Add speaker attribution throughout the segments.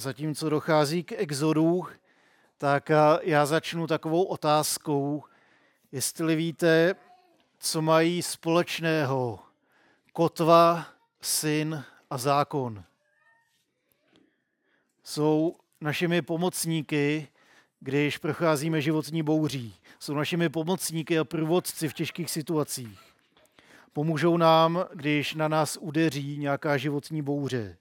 Speaker 1: zatímco dochází k exodu, tak já začnu takovou otázkou, jestli víte, co mají společného kotva, syn a zákon. Jsou našimi pomocníky, když procházíme životní bouří. Jsou našimi pomocníky a průvodci v těžkých situacích. Pomůžou nám, když na nás udeří nějaká životní bouře.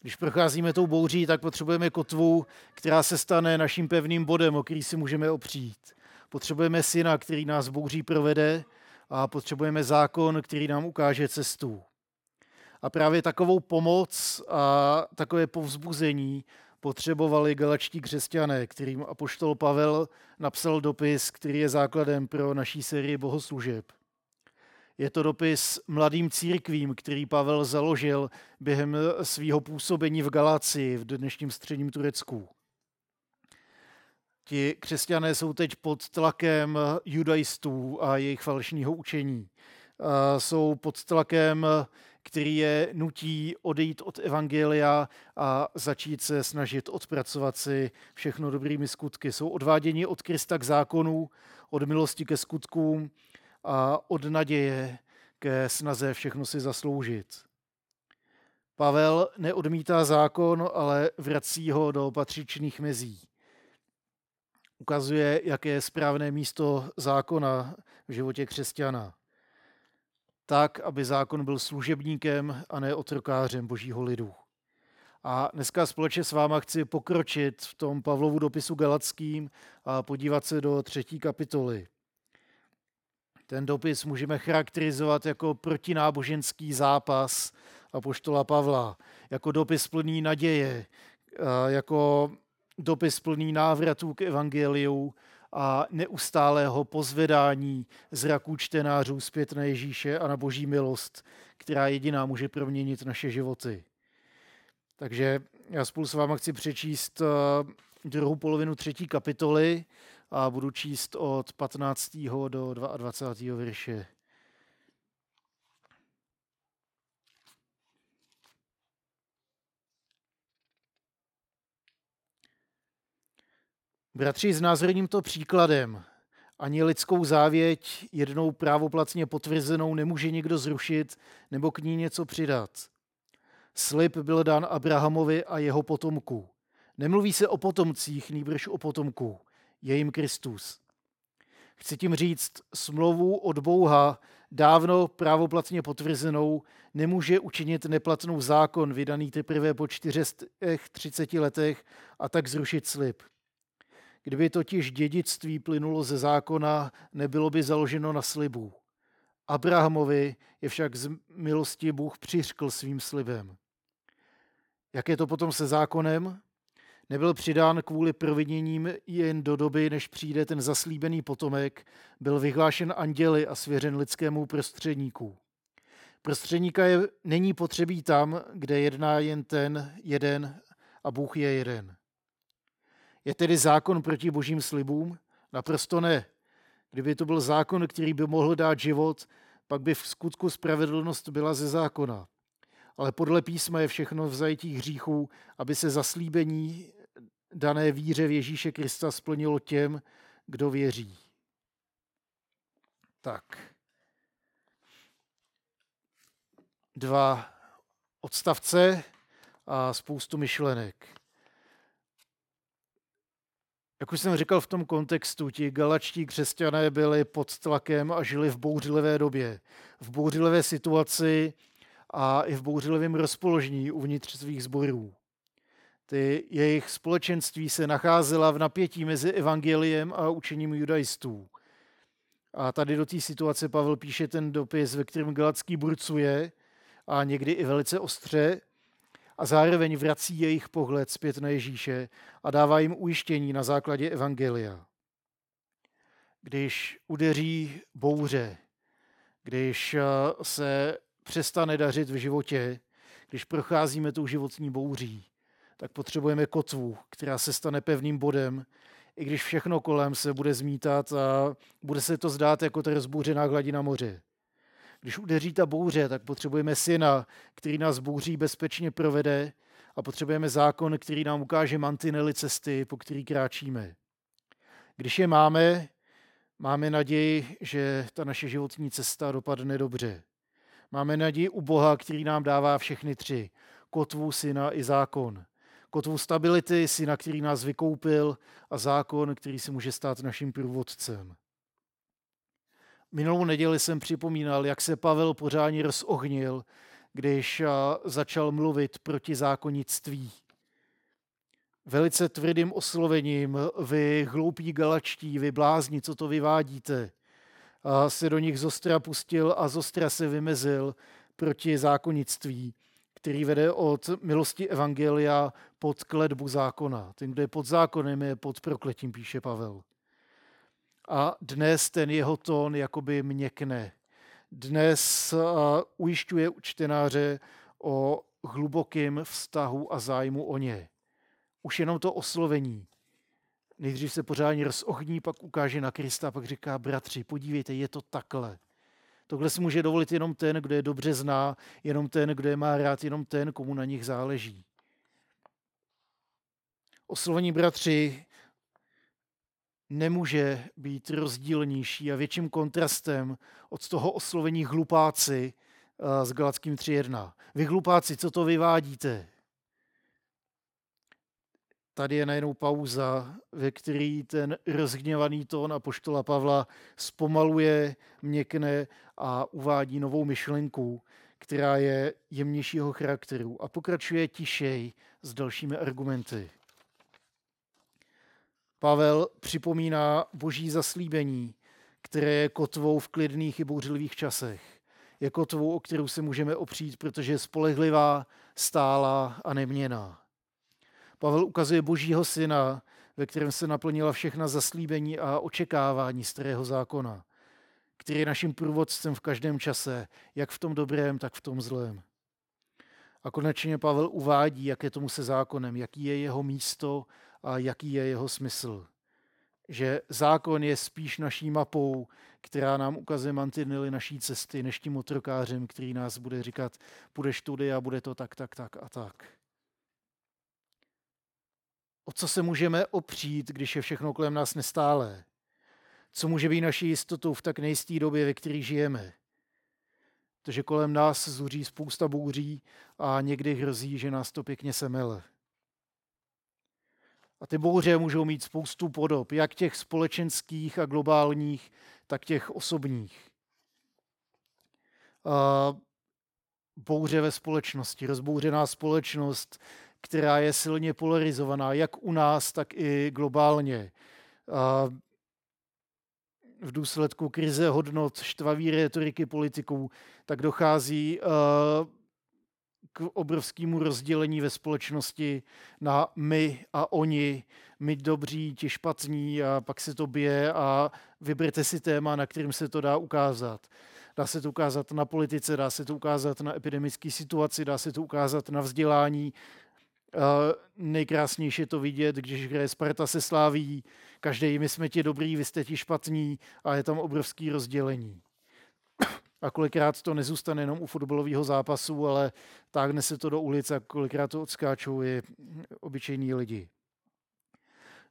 Speaker 1: Když procházíme tou bouří, tak potřebujeme kotvu, která se stane naším pevným bodem, o který si můžeme opřít. Potřebujeme syna, který nás bouří provede a potřebujeme zákon, který nám ukáže cestu. A právě takovou pomoc a takové povzbuzení potřebovali galačtí křesťané, kterým apoštol Pavel napsal dopis, který je základem pro naší sérii bohoslužeb. Je to dopis mladým církvím, který Pavel založil během svého působení v Galácii, v dnešním středním Turecku. Ti křesťané jsou teď pod tlakem judaistů a jejich falešného učení. Jsou pod tlakem, který je nutí odejít od evangelia a začít se snažit odpracovat si všechno dobrými skutky. Jsou odváděni od Krista k zákonu, od milosti ke skutkům a od naděje ke snaze všechno si zasloužit. Pavel neodmítá zákon, ale vrací ho do patřičných mezí. Ukazuje, jaké je správné místo zákona v životě křesťana. Tak, aby zákon byl služebníkem a ne otrokářem božího lidu. A dneska společně s váma chci pokročit v tom Pavlovu dopisu Galackým a podívat se do třetí kapitoly. Ten dopis můžeme charakterizovat jako protináboženský zápas apoštola Pavla, jako dopis plný naděje, jako dopis plný návratů k evangeliu a neustálého pozvedání zraků čtenářů zpět na Ježíše a na boží milost, která jediná může proměnit naše životy. Takže já spolu s váma chci přečíst druhou polovinu třetí kapitoly a budu číst od 15. do 22. verše. Bratři, znázorním to příkladem. Ani lidskou závěť jednou právoplatně potvrzenou nemůže někdo zrušit nebo k ní něco přidat. Slib byl dán Abrahamovi a jeho potomku. Nemluví se o potomcích, nýbrž o potomku je jim Kristus. Chci tím říct, smlouvu od Bouha, dávno právoplatně potvrzenou, nemůže učinit neplatnou zákon vydaný teprve po 430 letech a tak zrušit slib. Kdyby totiž dědictví plynulo ze zákona, nebylo by založeno na slibu. Abrahamovi je však z milosti Bůh přiřkl svým slibem. Jak je to potom se zákonem? Nebyl přidán kvůli proviněním jen do doby, než přijde ten zaslíbený potomek, byl vyhlášen anděli a svěřen lidskému prostředníku. Prostředníka je, není potřebí tam, kde jedná jen ten jeden a Bůh je jeden. Je tedy zákon proti božím slibům? Naprosto ne. Kdyby to byl zákon, který by mohl dát život, pak by v skutku spravedlnost byla ze zákona. Ale podle písma je všechno v zajetí hříchů, aby se zaslíbení dané víře v Ježíše Krista splnilo těm, kdo věří. Tak. Dva odstavce a spoustu myšlenek. Jak už jsem říkal v tom kontextu, ti galačtí křesťané byli pod tlakem a žili v bouřlivé době. V bouřlivé situaci a i v bouřlivém rozpoložení uvnitř svých sborů. Ty jejich společenství se nacházela v napětí mezi evangeliem a učením judaistů. A tady do té situace Pavel píše ten dopis, ve kterém Galacký burcuje a někdy i velice ostře a zároveň vrací jejich pohled zpět na Ježíše a dává jim ujištění na základě evangelia. Když udeří bouře, když eh, se přestane dařit v životě, když procházíme tou životní bouří, tak potřebujeme kotvu, která se stane pevným bodem, i když všechno kolem se bude zmítat a bude se to zdát jako ta rozbouřená hladina moře. Když udeří ta bouře, tak potřebujeme syna, který nás bouří bezpečně provede a potřebujeme zákon, který nám ukáže mantinely cesty, po který kráčíme. Když je máme, máme naději, že ta naše životní cesta dopadne dobře. Máme naději u Boha, který nám dává všechny tři. Kotvu, syna i zákon. Kotvu stability, syna, který nás vykoupil a zákon, který se může stát naším průvodcem. Minulou neděli jsem připomínal, jak se Pavel pořádně rozohnil, když začal mluvit proti zákonnictví. Velice tvrdým oslovením, vy hloupí galačtí, vy blázni, co to vyvádíte. A se do nich zostra pustil a zostra se vymezil proti zákonnictví, který vede od milosti Evangelia pod kledbu zákona. Ten, kdo je pod zákonem, je pod prokletím, píše Pavel. A dnes ten jeho tón jakoby měkne. Dnes ujišťuje čtenáře o hlubokém vztahu a zájmu o ně. Už jenom to oslovení. Nejdřív se pořádně rozohní, pak ukáže na Krista, pak říká, bratři, podívejte, je to takhle. Tohle si může dovolit jenom ten, kdo je dobře zná, jenom ten, kdo je má rád, jenom ten, komu na nich záleží. Oslovení bratři nemůže být rozdílnější a větším kontrastem od toho oslovení hlupáci s Galackým 3.1. Vy hlupáci, co to vyvádíte? Tady je najednou pauza, ve který ten rozhněvaný tón a poštola Pavla zpomaluje, měkne a uvádí novou myšlenku, která je jemnějšího charakteru a pokračuje tišej s dalšími argumenty. Pavel připomíná boží zaslíbení, které je kotvou v klidných i bouřlivých časech. Je kotvou, o kterou se můžeme opřít, protože je spolehlivá, stála a neměná. Pavel ukazuje božího syna, ve kterém se naplnila všechna zaslíbení a očekávání starého zákona, který je naším průvodcem v každém čase, jak v tom dobrém, tak v tom zlém. A konečně Pavel uvádí, jak je tomu se zákonem, jaký je jeho místo a jaký je jeho smysl. Že zákon je spíš naší mapou, která nám ukazuje mantinely naší cesty, než tím otrokářem, který nás bude říkat, půjdeš tudy a bude to tak, tak, tak a tak. O co se můžeme opřít, když je všechno kolem nás nestálé? Co může být naší jistotou v tak nejisté době, ve které žijeme? Protože kolem nás zuří spousta bouří a někdy hrozí, že nás to pěkně semele. A ty bouře můžou mít spoustu podob, jak těch společenských a globálních, tak těch osobních. A bouře ve společnosti, rozbouřená společnost, která je silně polarizovaná, jak u nás, tak i globálně. A v důsledku krize hodnot, štvaví retoriky politiků, tak dochází k obrovskému rozdělení ve společnosti na my a oni, my dobří, ti špatní a pak se to bije a vyberte si téma, na kterým se to dá ukázat. Dá se to ukázat na politice, dá se to ukázat na epidemické situaci, dá se to ukázat na vzdělání, nejkrásnější je to vidět, když hraje Sparta se sláví, každý my jsme ti dobrý, vy jste ti špatní a je tam obrovský rozdělení. A kolikrát to nezůstane jenom u fotbalového zápasu, ale táhne se to do ulice a kolikrát to odskáčou i obyčejní lidi.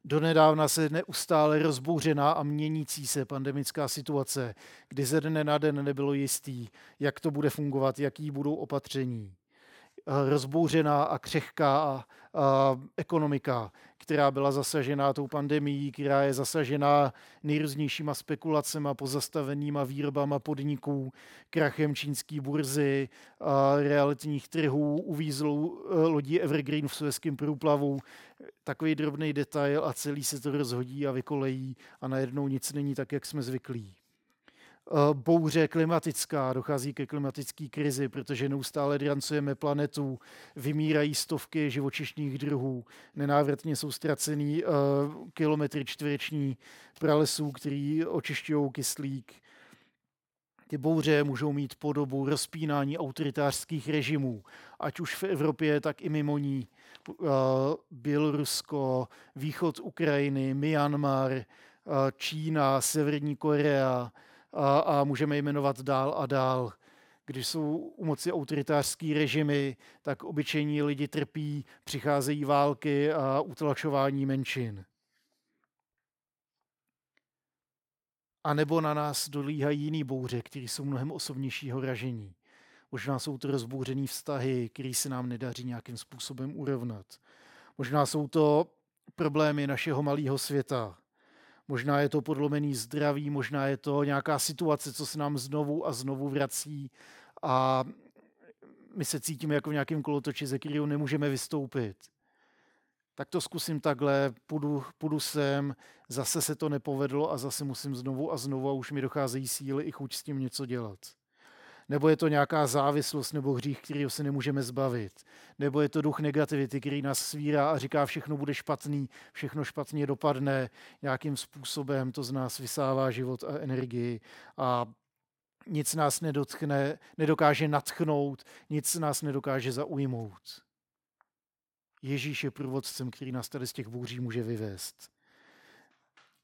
Speaker 1: Donedávna se neustále rozbouřená a měnící se pandemická situace, kdy ze dne na den nebylo jistý, jak to bude fungovat, jaký budou opatření. Eh, rozbouřená a křehká ekonomika, která byla zasažená tou pandemií, která je zasažená nejrůznějšíma spekulacemi, pozastavenýma výrobama podniků, krachem čínské burzy, realitních trhů, uvízlou eh, lodí Evergreen v Suezském průplavu. Takový drobný detail a celý se to rozhodí a vykolejí a najednou nic není tak, jak jsme zvyklí. Eh, bouře klimatická, dochází ke klimatické krizi, protože neustále drancujeme planetu, vymírají stovky živočišních druhů, nenávratně jsou ztracený uh, kilometry čtvereční pralesů, který očišťují kyslík. Ty bouře můžou mít podobu rozpínání autoritářských režimů, ať už v Evropě, tak i mimo ní. Uh, Bělorusko, východ Ukrajiny, Myanmar, Čína, Severní Korea, a, a můžeme jmenovat dál a dál. Když jsou u moci autoritářský režimy, tak obyčejní lidi trpí, přicházejí války a utlačování menšin. A nebo na nás dolíhají jiný bouře, které jsou mnohem osobnějšího ražení. Možná jsou to rozbouřené vztahy, které se nám nedaří nějakým způsobem urovnat. Možná jsou to problémy našeho malého světa. Možná je to podlomený zdraví, možná je to nějaká situace, co se nám znovu a znovu vrací. A my se cítíme jako v nějakém kolotoči, ze kterého nemůžeme vystoupit. Tak to zkusím takhle, půjdu, půjdu sem, zase se to nepovedlo a zase musím znovu a znovu a už mi docházejí síly i chuť s tím něco dělat nebo je to nějaká závislost nebo hřích, kterýho se nemůžeme zbavit, nebo je to duch negativity, který nás svírá a říká, všechno bude špatný, všechno špatně dopadne, nějakým způsobem to z nás vysává život a energii a nic nás nedotkne, nedokáže natchnout, nic nás nedokáže zaujmout. Ježíš je průvodcem, který nás tady z těch bouří může vyvést.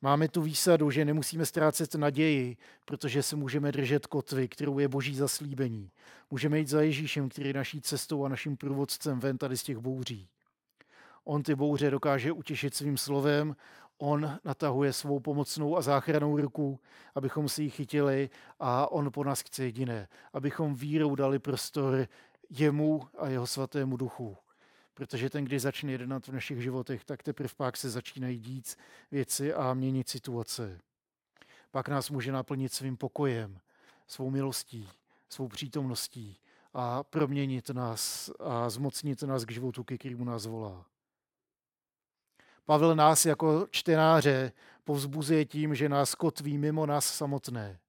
Speaker 1: Máme tu výsadu, že nemusíme ztrácet naději, protože se můžeme držet kotvy, kterou je boží zaslíbení. Můžeme jít za Ježíšem, který je naší cestou a naším průvodcem ven tady z těch bouří. On ty bouře dokáže utěšit svým slovem, on natahuje svou pomocnou a záchranou ruku, abychom si ji chytili a on po nás chce jediné, abychom vírou dali prostor jemu a jeho svatému duchu. Protože ten, kdy začne jednat v našich životech, tak teprve pak se začínají dít věci a měnit situace. Pak nás může naplnit svým pokojem, svou milostí, svou přítomností a proměnit nás a zmocnit nás k životu, ke kterému nás volá. Pavel nás jako čtenáře povzbuzuje tím, že nás kotví mimo nás samotné.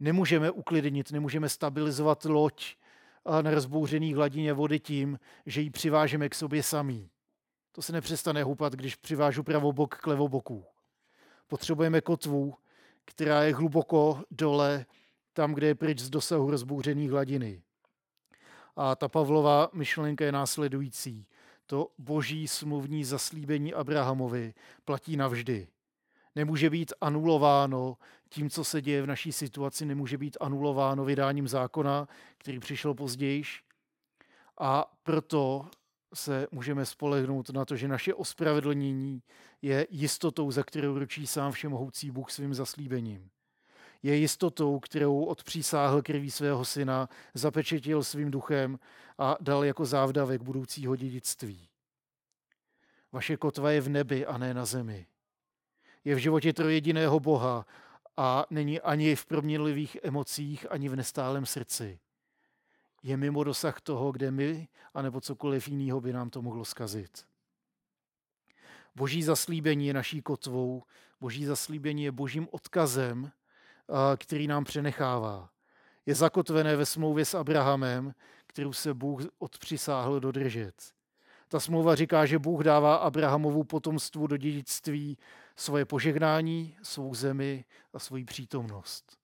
Speaker 1: Nemůžeme uklidnit, nemůžeme stabilizovat loď, na rozbouřený hladině vody tím, že ji přivážeme k sobě samý. To se nepřestane houpat, když přivážu pravobok k levoboku. Potřebujeme kotvu, která je hluboko dole, tam, kde je pryč z dosahu rozbouřený hladiny. A ta Pavlova myšlenka je následující. To boží smluvní zaslíbení Abrahamovi platí navždy nemůže být anulováno tím, co se děje v naší situaci, nemůže být anulováno vydáním zákona, který přišel později. A proto se můžeme spolehnout na to, že naše ospravedlnění je jistotou, za kterou ručí sám všemohoucí Bůh svým zaslíbením. Je jistotou, kterou odpřísáhl krví svého syna, zapečetil svým duchem a dal jako závdavek budoucího dědictví. Vaše kotva je v nebi a ne na zemi je v životě trojediného Boha a není ani v proměnlivých emocích, ani v nestálem srdci. Je mimo dosah toho, kde my, anebo cokoliv jiného by nám to mohlo skazit. Boží zaslíbení je naší kotvou, boží zaslíbení je božím odkazem, který nám přenechává. Je zakotvené ve smlouvě s Abrahamem, kterou se Bůh odpřisáhl dodržet. Ta smlouva říká, že Bůh dává Abrahamovu potomstvu do dědictví svoje požehnání, svou zemi a svoji přítomnost.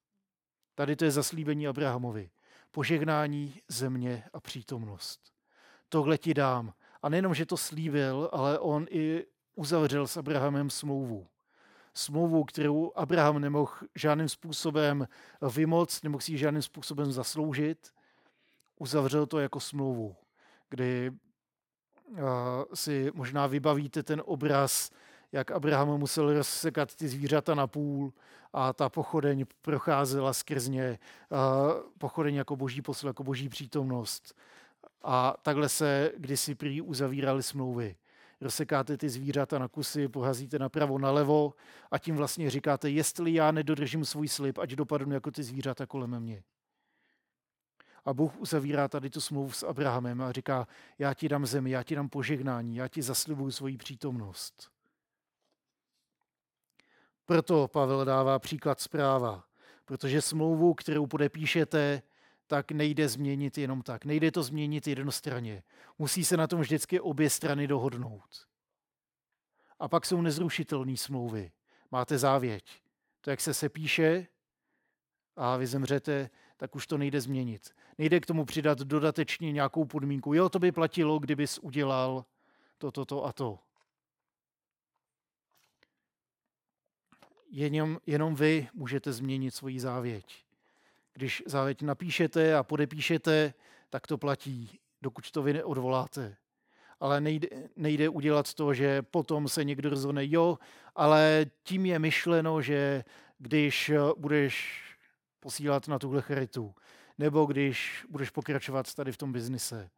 Speaker 1: Tady to je zaslíbení Abrahamovi. Požehnání, země a přítomnost. Tohle ti dám. A nejenom, že to slíbil, ale on i uzavřel s Abrahamem smlouvu. Smlouvu, kterou Abraham nemohl žádným způsobem vymoct, nemohl si ji žádným způsobem zasloužit. Uzavřel to jako smlouvu, kdy si možná vybavíte ten obraz, jak Abraham musel rozsekat ty zvířata na půl a ta pochodeň procházela skrz ně, pochodeň jako boží posl, jako boží přítomnost. A takhle se kdysi prý uzavíraly smlouvy. Rozsekáte ty zvířata na kusy, pohazíte napravo, nalevo a tím vlastně říkáte, jestli já nedodržím svůj slib, ať dopadnu jako ty zvířata kolem mě. A Bůh uzavírá tady tu smlouvu s Abrahamem a říká, já ti dám zemi, já ti dám požehnání, já ti zaslibuju svoji přítomnost. Proto Pavel dává příklad zpráva, protože smlouvu, kterou podepíšete, tak nejde změnit jenom tak. Nejde to změnit jednostranně. Musí se na tom vždycky obě strany dohodnout. A pak jsou nezrušitelné smlouvy. Máte závěť. To, jak se sepíše a vy zemřete, tak už to nejde změnit. Nejde k tomu přidat dodatečně nějakou podmínku. Jo, to by platilo, kdybys udělal to, to, to a to. Jenom, jenom vy můžete změnit svoji závěť. Když závěť napíšete a podepíšete, tak to platí, dokud to vy neodvoláte. Ale nejde, nejde udělat to, že potom se někdo rozhodne, jo, ale tím je myšleno, že když budeš posílat na tuhle charitu, nebo když budeš pokračovat tady v tom biznise.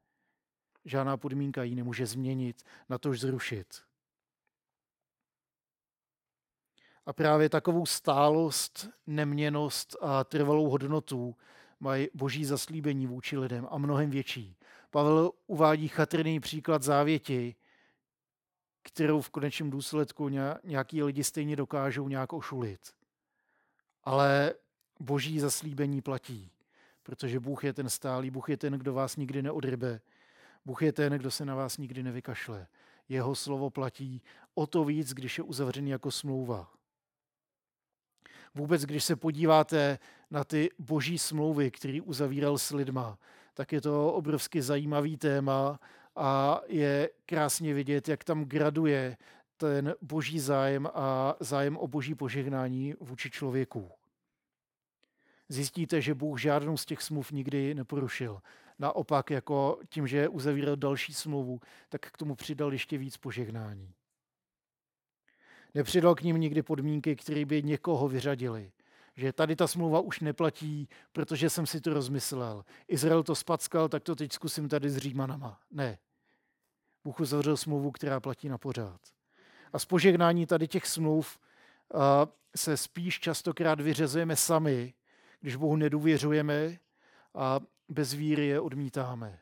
Speaker 1: Žádná podmínka ji nemůže změnit, na tož zrušit. A právě takovou stálost, neměnost a trvalou hodnotu mají boží zaslíbení vůči lidem a mnohem větší. Pavel uvádí chatrný příklad závěti, kterou v konečném důsledku nějaký lidi stejně dokážou nějak ošulit. Ale boží zaslíbení platí, protože Bůh je ten stálý, Bůh je ten, kdo vás nikdy neodrybe, Bůh je ten, kdo se na vás nikdy nevykašle. Jeho slovo platí o to víc, když je uzavřený jako smlouva. Vůbec, když se podíváte na ty boží smlouvy, který uzavíral s lidma, tak je to obrovsky zajímavý téma a je krásně vidět, jak tam graduje ten boží zájem a zájem o boží požehnání vůči člověku. Zjistíte, že Bůh žádnou z těch smluv nikdy neporušil. Naopak, jako tím, že uzavíral další smlouvu, tak k tomu přidal ještě víc požehnání. Nepřidal k ním nikdy podmínky, které by někoho vyřadili. Že tady ta smlouva už neplatí, protože jsem si to rozmyslel. Izrael to spackal, tak to teď zkusím tady s Římanama. Ne. Bůh uzavřel smlouvu, která platí na pořád. A z požehnání tady těch smluv se spíš častokrát vyřezujeme sami, když Bohu nedůvěřujeme a bez víry je odmítáme.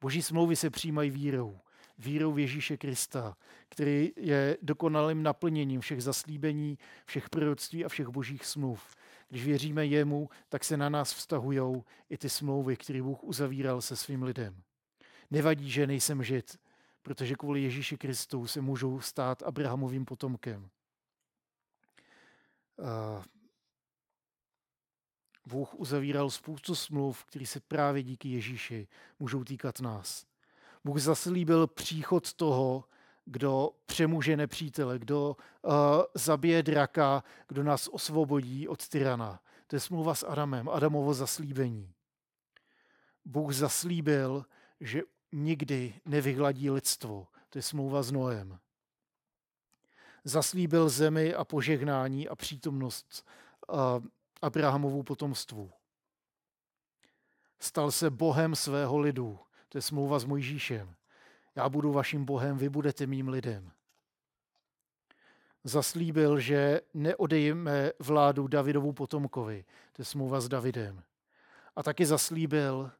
Speaker 1: Boží smlouvy se přijímají vírou vírou v Ježíše Krista, který je dokonalým naplněním všech zaslíbení, všech proroctví a všech božích smluv. Když věříme jemu, tak se na nás vztahují i ty smlouvy, které Bůh uzavíral se svým lidem. Nevadí, že nejsem žid, protože kvůli Ježíši Kristu se můžou stát Abrahamovým potomkem. Bůh uzavíral spoustu smluv, které se právě díky Ježíši můžou týkat nás. Bůh zaslíbil příchod toho, kdo přemůže nepřítele, kdo uh, zabije draka, kdo nás osvobodí od tyrana. To je smlouva s Adamem, Adamovo zaslíbení. Bůh zaslíbil, že nikdy nevyhladí lidstvo. To je smlouva s Noem. Zaslíbil zemi a požehnání a přítomnost uh, Abrahamovu potomstvu. Stal se Bohem svého lidu. To je smlouva s Mojžíšem. Já budu vaším Bohem, vy budete mým lidem. Zaslíbil, že neodejme vládu Davidovu potomkovi. To je smlouva s Davidem. A taky zaslíbil,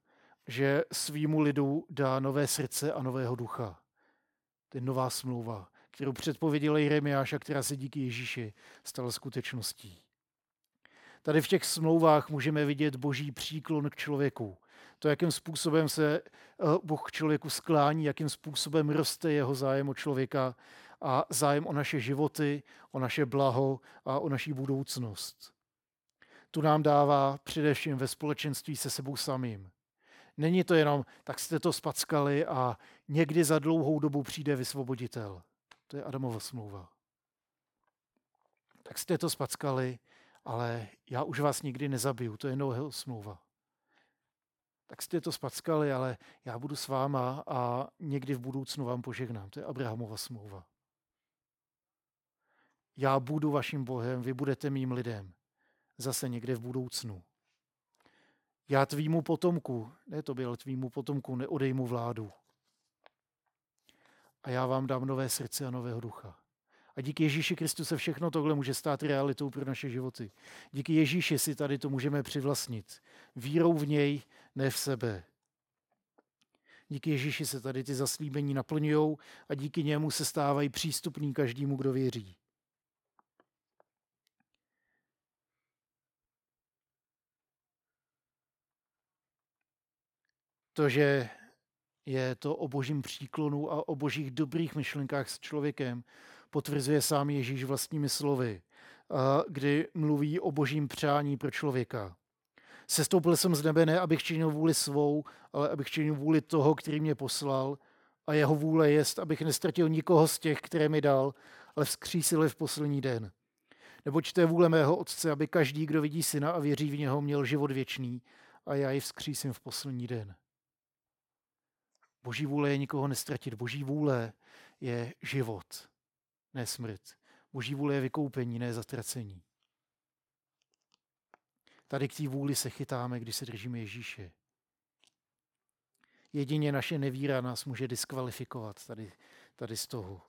Speaker 1: že svýmu lidu dá nové srdce a nového ducha. To je nová smlouva, kterou předpověděl Jeremiáš a která se díky Ježíši stala skutečností. Tady v těch smlouvách můžeme vidět boží příklon k člověku to, jakým způsobem se eh, Bůh člověku sklání, jakým způsobem roste jeho zájem o člověka a zájem o naše životy, o naše blaho a o naší budoucnost. Tu nám dává především ve společenství se sebou samým. Není to jenom, tak jste to spackali a někdy za dlouhou dobu přijde vysvoboditel. To je Adamova smlouva. Tak jste to spackali, ale já už vás nikdy nezabiju. To je Noého smlouva tak jste to spackali, ale já budu s váma a někdy v budoucnu vám požehnám. To je Abrahamova smlouva. Já budu vaším Bohem, vy budete mým lidem. Zase někde v budoucnu. Já tvýmu potomku, ne to byl tvýmu potomku, neodejmu vládu. A já vám dám nové srdce a nového ducha. A díky Ježíši Kristu se všechno tohle může stát realitou pro naše životy. Díky Ježíši si tady to můžeme přivlastnit. Vírou v něj, ne v sebe. Díky Ježíši se tady ty zaslíbení naplňují a díky němu se stávají přístupný každému, kdo věří. To, že je to o božím příklonu a o božích dobrých myšlenkách s člověkem, potvrzuje sám Ježíš vlastními slovy, kdy mluví o božím přání pro člověka. Sestoupil jsem z nebe ne, abych činil vůli svou, ale abych činil vůli toho, který mě poslal. A jeho vůle jest, abych nestratil nikoho z těch, které mi dal, ale vzkřísil v poslední den. Neboť to je vůle mého Otce, aby každý, kdo vidí syna a věří v něho, měl život věčný a já ji vzkřísím v poslední den. Boží vůle je nikoho nestratit. Boží vůle je život, ne smrt. Boží vůle je vykoupení, ne zatracení. Tady k té vůli se chytáme, když se držíme Ježíše. Jedině naše nevíra nás může diskvalifikovat tady, tady z toho.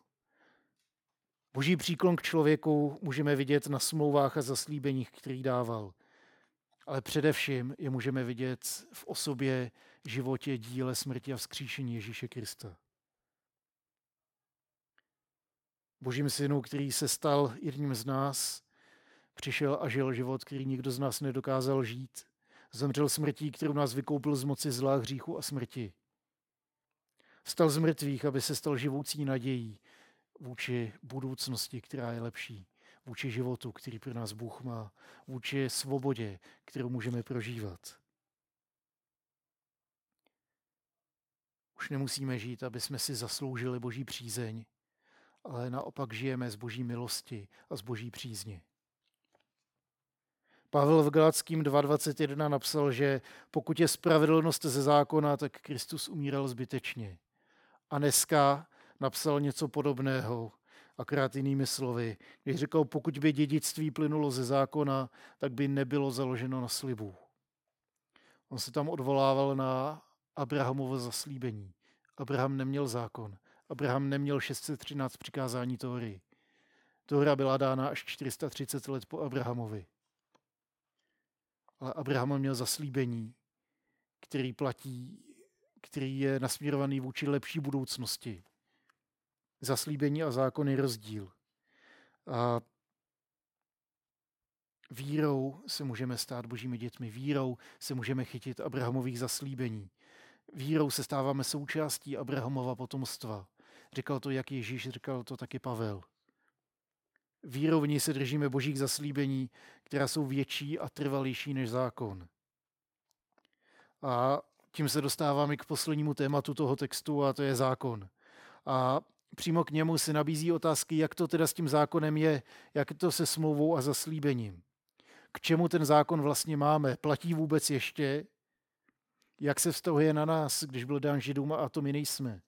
Speaker 1: Boží příklon k člověku můžeme vidět na smlouvách a zaslíbeních, který dával. Ale především je můžeme vidět v osobě, životě, díle, smrti a vzkříšení Ježíše Krista. Božím synu, který se stal jedním z nás, přišel a žil život, který nikdo z nás nedokázal žít. Zemřel smrtí, kterou nás vykoupil z moci zla, hříchu a smrti. Stal z mrtvých, aby se stal živoucí nadějí vůči budoucnosti, která je lepší, vůči životu, který pro nás Bůh má, vůči svobodě, kterou můžeme prožívat. Už nemusíme žít, aby jsme si zasloužili Boží přízeň, ale naopak žijeme z Boží milosti a z Boží přízně. Pavel v Galackým 2.21 napsal, že pokud je spravedlnost ze zákona, tak Kristus umíral zbytečně. A dneska napsal něco podobného, akorát jinými slovy. Když říkal, pokud by dědictví plynulo ze zákona, tak by nebylo založeno na slibu. On se tam odvolával na Abrahamovo zaslíbení. Abraham neměl zákon. Abraham neměl 613 přikázání Tóry. Tóra byla dána až 430 let po Abrahamovi. Ale Abraham měl zaslíbení, který platí, který je nasměrovaný vůči lepší budoucnosti. Zaslíbení a zákon je rozdíl. A vírou se můžeme stát božími dětmi. Vírou se můžeme chytit Abrahamových zaslíbení. Vírou se stáváme součástí Abrahamova potomstva. Říkal to jak Ježíš, říkal to taky Pavel. Vírou v ní se držíme božích zaslíbení, která jsou větší a trvalější než zákon. A tím se dostáváme k poslednímu tématu toho textu a to je zákon. A přímo k němu se nabízí otázky, jak to teda s tím zákonem je, jak to se smlouvou a zaslíbením. K čemu ten zákon vlastně máme? Platí vůbec ještě? Jak se vztahuje na nás, když byl dán židům a to my nejsme?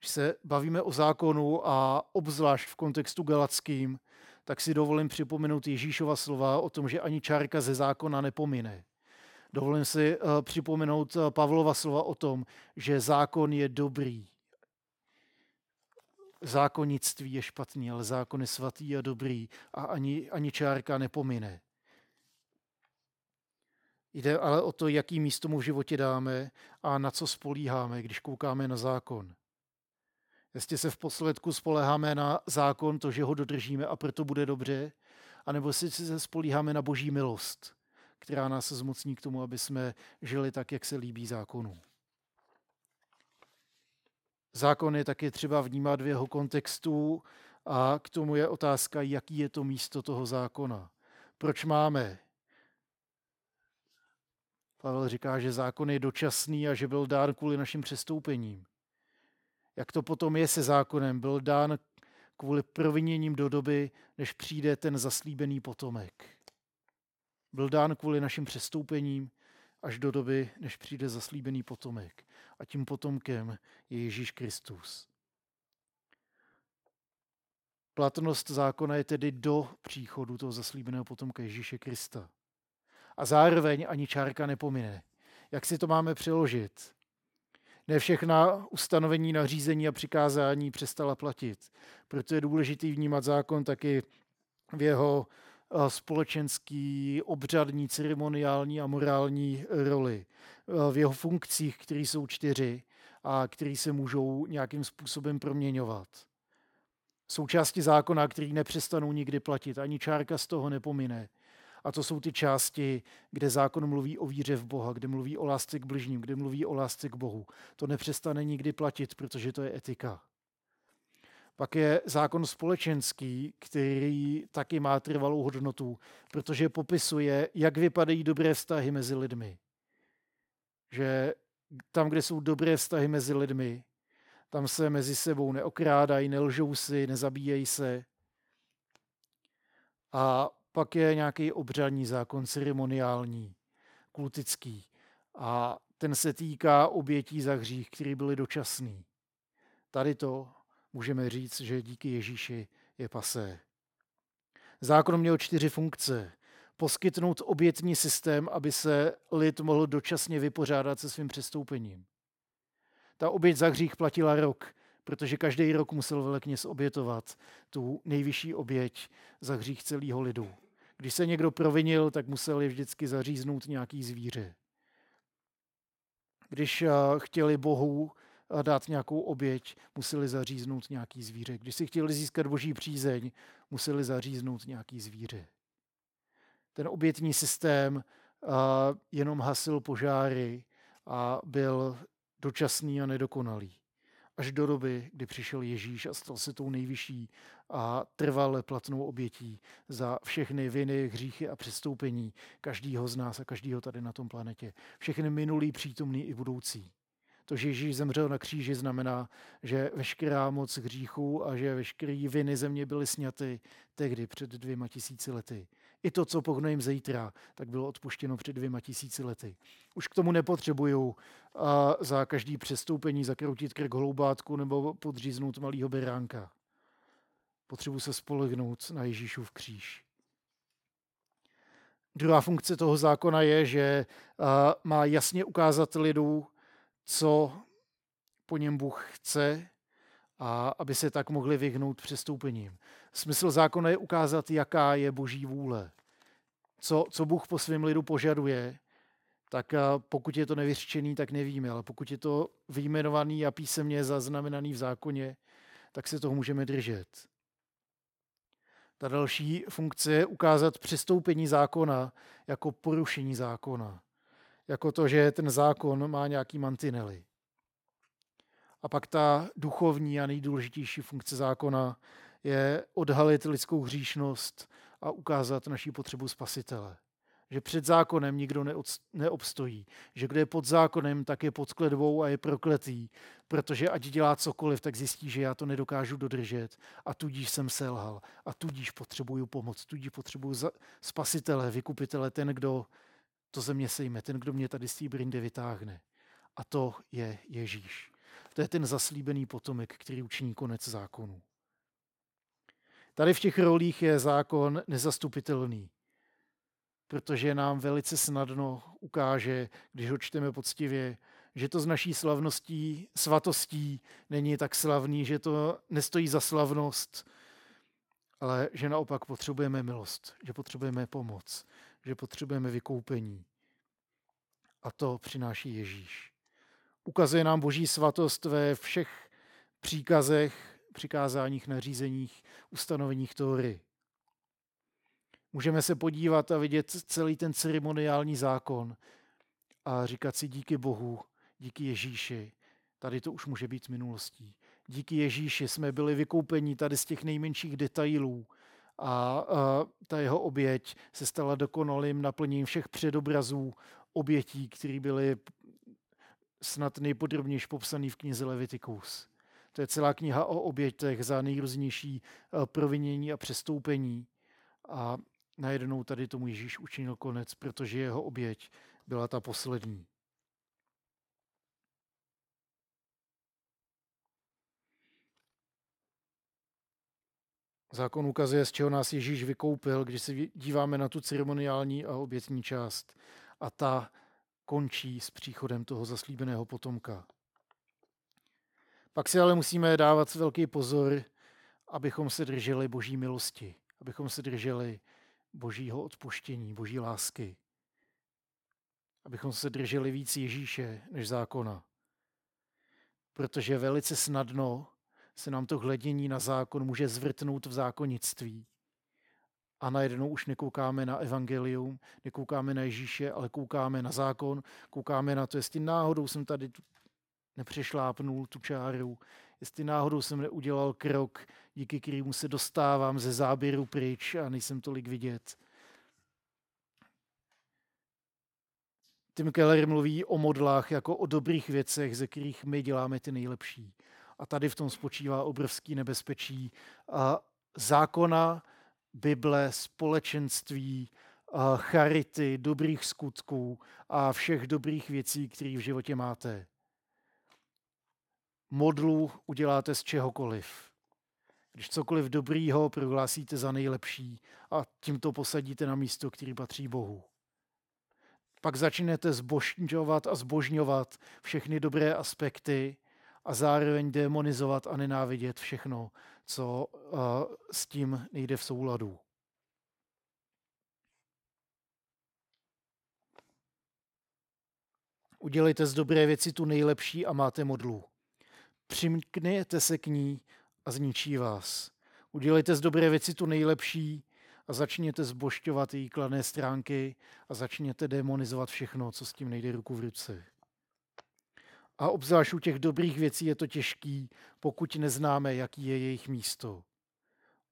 Speaker 1: Když se bavíme o zákonu a obzvlášť v kontextu galackým, tak si dovolím připomenout Ježíšova slova o tom, že ani čárka ze zákona nepomine. Dovolím si uh, připomenout uh, Pavlova slova o tom, že zákon je dobrý. Zákonnictví je špatný, ale zákon je svatý a dobrý a ani, ani čárka nepomine. Jde ale o to, jaký místo mu v životě dáme a na co spolíháme, když koukáme na zákon. Jestli se v posledku spoleháme na zákon, to, že ho dodržíme a proto bude dobře, anebo jestli se spolíháme na boží milost, která nás zmocní k tomu, aby jsme žili tak, jak se líbí zákonu. Zákon je taky třeba vnímat v jeho kontextu a k tomu je otázka, jaký je to místo toho zákona. Proč máme? Pavel říká, že zákon je dočasný a že byl dán kvůli našim přestoupením jak to potom je se zákonem, byl dán kvůli proviněním do doby, než přijde ten zaslíbený potomek. Byl dán kvůli našim přestoupením až do doby, než přijde zaslíbený potomek. A tím potomkem je Ježíš Kristus. Platnost zákona je tedy do příchodu toho zaslíbeného potomka Ježíše Krista. A zároveň ani čárka nepomine. Jak si to máme přeložit? Ne všechna ustanovení, nařízení a přikázání přestala platit. Proto je důležitý vnímat zákon taky v jeho eh, společenský, obřadní, ceremoniální a morální roli. Eh, v jeho funkcích, které jsou čtyři a které se můžou nějakým způsobem proměňovat. Součásti zákona, který nepřestanou nikdy platit, ani čárka z toho nepomine. A to jsou ty části, kde zákon mluví o víře v Boha, kde mluví o lásce k bližním, kde mluví o lásce k Bohu. To nepřestane nikdy platit, protože to je etika. Pak je zákon společenský, který taky má trvalou hodnotu, protože popisuje, jak vypadají dobré vztahy mezi lidmi. Že tam, kde jsou dobré vztahy mezi lidmi, Tam se mezi sebou neokrádají, nelžou si, nezabíjejí se. A pak je nějaký obřadní zákon, ceremoniální, kultický. A ten se týká obětí za hřích, které byly dočasný. Tady to můžeme říct, že díky Ježíši je pasé. Zákon měl čtyři funkce. Poskytnout obětní systém, aby se lid mohl dočasně vypořádat se svým přestoupením. Ta oběť za hřích platila rok, protože každý rok musel velekněz obětovat tu nejvyšší oběť za hřích celého lidu. Když se někdo provinil, tak museli vždycky zaříznout nějaký zvíře. Když eh, chtěli Bohu eh, dát nějakou oběť, museli zaříznout nějaký zvíře. Když si chtěli získat boží přízeň, museli zaříznout nějaký zvíře. Ten obětní systém eh, jenom hasil požáry a byl dočasný a nedokonalý. Až do doby, kdy přišel Ježíš a stal se tou nejvyšší a trvale platnou obětí za všechny viny, hříchy a přestoupení každého z nás a každého tady na tom planetě. Všechny minulý, přítomný i budoucí. To, že Ježíš zemřel na kříži, znamená, že veškerá moc hříchů a že veškeré viny země byly sněty tehdy před dvěma tisíci lety. I to, co pohnojem zítra, tak bylo odpuštěno před dvěma tisíci lety. Už k tomu nepotřebuju za každý přestoupení zakroutit krk hloubátku nebo podříznout malýho beránka. Potřebuji se spolehnout na Ježíšův kříž. Druhá funkce toho zákona je, že má jasně ukázat lidu, co po něm Bůh chce a aby se tak mohli vyhnout přestoupením. Smysl zákona je ukázat, jaká je boží vůle. Co, co Bůh po svém lidu požaduje, tak pokud je to nevyřčený, tak nevíme, ale pokud je to vyjmenovaný a písemně zaznamenaný v zákoně, tak se toho můžeme držet. Ta další funkce je ukázat přistoupení zákona jako porušení zákona. Jako to, že ten zákon má nějaký mantinely. A pak ta duchovní a nejdůležitější funkce zákona je odhalit lidskou hříšnost a ukázat naší potřebu spasitele. Že před zákonem nikdo neobstojí. Že kdo je pod zákonem, tak je pod skledbou a je prokletý. Protože ať dělá cokoliv, tak zjistí, že já to nedokážu dodržet. A tudíž jsem selhal. A tudíž potřebuju pomoc. Tudíž potřebuju spasitele, vykupitele, ten, kdo to ze mě sejme, ten, kdo mě tady z té brinde vytáhne. A to je Ježíš. To je ten zaslíbený potomek, který učiní konec zákonu. Tady v těch rolích je zákon nezastupitelný, protože nám velice snadno ukáže, když ho čteme poctivě, že to z naší slavností, svatostí není tak slavný, že to nestojí za slavnost, ale že naopak potřebujeme milost, že potřebujeme pomoc, že potřebujeme vykoupení. A to přináší Ježíš. Ukazuje nám boží svatost ve všech příkazech, přikázáních, nařízeních, ustanoveních Tóry. Můžeme se podívat a vidět celý ten ceremoniální zákon a říkat si díky Bohu, díky Ježíši, tady to už může být minulostí. Díky Ježíši jsme byli vykoupeni tady z těch nejmenších detailů a, a ta jeho oběť se stala dokonalým naplněním všech předobrazů obětí, které byly snad nejpodrobnější popsaný v knize Levitikus. To je celá kniha o obětech za nejrůznější eh, provinění a přestoupení. A najednou tady tomu Ježíš učinil konec, protože jeho oběť byla ta poslední. Zákon ukazuje, z čeho nás Ježíš vykoupil, když se díváme na tu ceremoniální a obětní část. A ta končí s příchodem toho zaslíbeného potomka. Pak si ale musíme dávat velký pozor, abychom se drželi boží milosti, abychom se drželi božího odpuštění, boží lásky, abychom se drželi víc Ježíše než zákona. Protože velice snadno se nám to hledění na zákon může zvrtnout v zákonnictví. A najednou už nekoukáme na evangelium, nekoukáme na Ježíše, ale koukáme na zákon, koukáme na to, jestli náhodou jsem tady nepřešlápnul tu čáru, jestli náhodou jsem neudělal krok, díky kterému se dostávám ze záběru pryč a nejsem tolik vidět. Tim Keller mluví o modlách jako o dobrých věcech, ze kterých my děláme ty nejlepší. A tady v tom spočívá obrovský nebezpečí a zákona, Bible, společenství, charity, dobrých skutků a všech dobrých věcí, které v životě máte. Modlu uděláte z čehokoliv. Když cokoliv dobrýho prohlásíte za nejlepší a tím to posadíte na místo, který patří Bohu. Pak začnete zbožňovat a zbožňovat všechny dobré aspekty a zároveň demonizovat a nenávidět všechno, co uh, s tím nejde v souladu. Udělejte z dobré věci tu nejlepší a máte modlu. Přimkněte se k ní a zničí vás. Udělejte z dobré věci tu nejlepší a začněte zbošťovat její kladné stránky a začněte demonizovat všechno, co s tím nejde ruku v ruce. A obzvlášť u těch dobrých věcí je to těžký, pokud neznáme, jaký je jejich místo.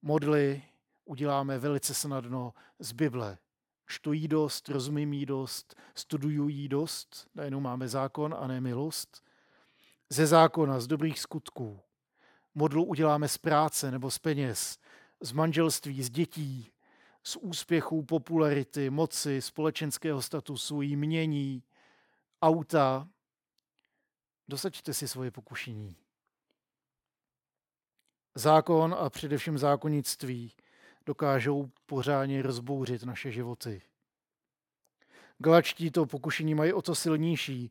Speaker 1: Modly uděláme velice snadno z Bible. Čtu jí dost, rozumím jí dost, studuju jí dost, najednou máme zákon a ne milost. Ze zákona, z dobrých skutků. Modlu uděláme z práce nebo z peněz, z manželství, z dětí, z úspěchů, popularity, moci, společenského statusu, jí mění, auta. Dosaďte si svoje pokušení. Zákon a především zákonnictví dokážou pořádně rozbouřit naše životy. Galačtí to pokušení mají o to silnější,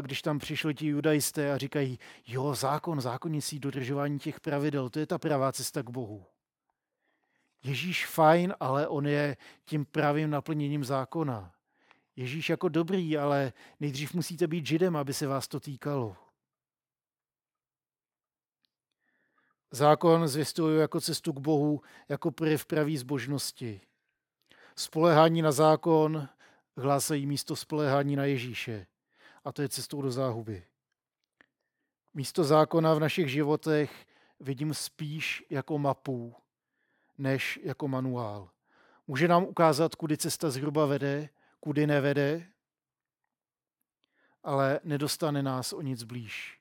Speaker 1: když tam přišli ti judajisté a říkají, jo, zákon, zákonnictví, dodržování těch pravidel, to je ta pravá cesta k Bohu. Ježíš fajn, ale on je tím pravým naplněním zákona. Ježíš jako dobrý, ale nejdřív musíte být židem, aby se vás to týkalo. Zákon zvěstuju jako cestu k Bohu, jako projev pravý zbožnosti. Spolehání na zákon hlásají místo spolehání na Ježíše. A to je cestou do záhuby. Místo zákona v našich životech vidím spíš jako mapu, než jako manuál. Může nám ukázat, kudy cesta zhruba vede, kudy nevede, ale nedostane nás o nic blíž.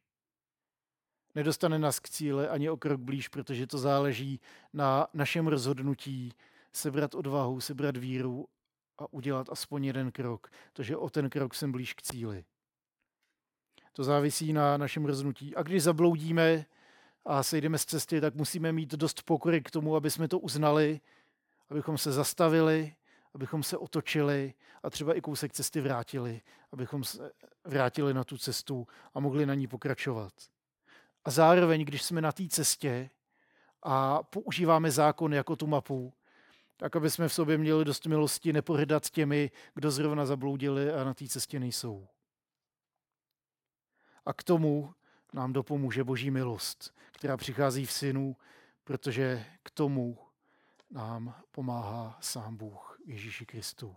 Speaker 1: Nedostane nás k cíle ani o krok blíž, protože to záleží na našem rozhodnutí sebrat odvahu, sebrat víru a udělat aspoň jeden krok, protože o ten krok jsem blíž k cíli. To závisí na našem rozhodnutí. A když zabloudíme a sejdeme z cesty, tak musíme mít dost pokory k tomu, aby jsme to uznali, abychom se zastavili, abychom se otočili a třeba i kousek cesty vrátili, abychom se vrátili na tu cestu a mohli na ní pokračovat. A zároveň, když jsme na té cestě a používáme zákon jako tu mapu, tak aby jsme v sobě měli dost milosti nepohrdat těmi, kdo zrovna zabloudili a na té cestě nejsou. A k tomu nám dopomůže Boží milost, která přichází v synu, protože k tomu nám pomáhá sám Bůh Ježíši Kristu.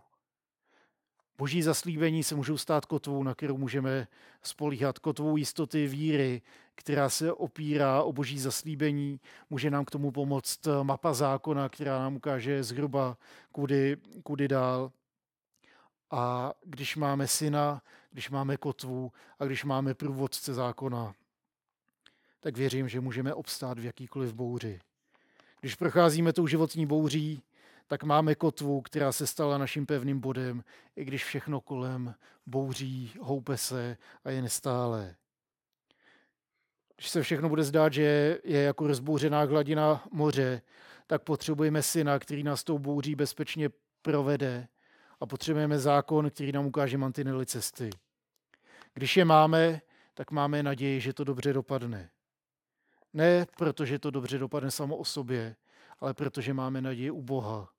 Speaker 1: Boží zaslíbení se můžou stát kotvou, na kterou můžeme spolíhat, kotvou jistoty víry, která se opírá o boží zaslíbení. Může nám k tomu pomoct mapa zákona, která nám ukáže zhruba, kudy, kudy dál. A když máme syna, když máme kotvu a když máme průvodce zákona, tak věřím, že můžeme obstát v jakýkoliv bouři. Když procházíme tou životní bouří, tak máme kotvu, která se stala naším pevným bodem, i když všechno kolem bouří, houpe se a je nestále. Když se všechno bude zdát, že je jako rozbouřená hladina moře, tak potřebujeme syna, který nás tou bouří bezpečně provede a potřebujeme zákon, který nám ukáže mantinely cesty. Když je máme, tak máme naději, že to dobře dopadne. Ne protože to dobře dopadne samo o sobě, ale protože máme naději u Boha,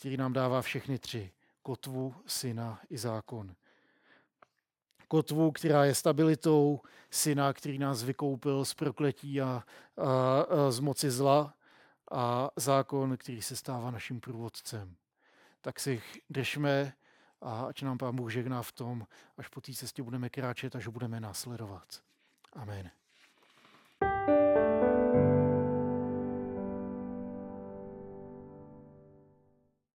Speaker 1: který nám dává všechny tři. Kotvu, syna i zákon. Kotvu, která je stabilitou, syna, který nás vykoupil z prokletí a, a, a z moci zla a zákon, který se stává naším průvodcem. Tak si držme a ať nám Pán Bůh žegná v tom, až po té cestě budeme kráčet, až budeme následovat. Amen.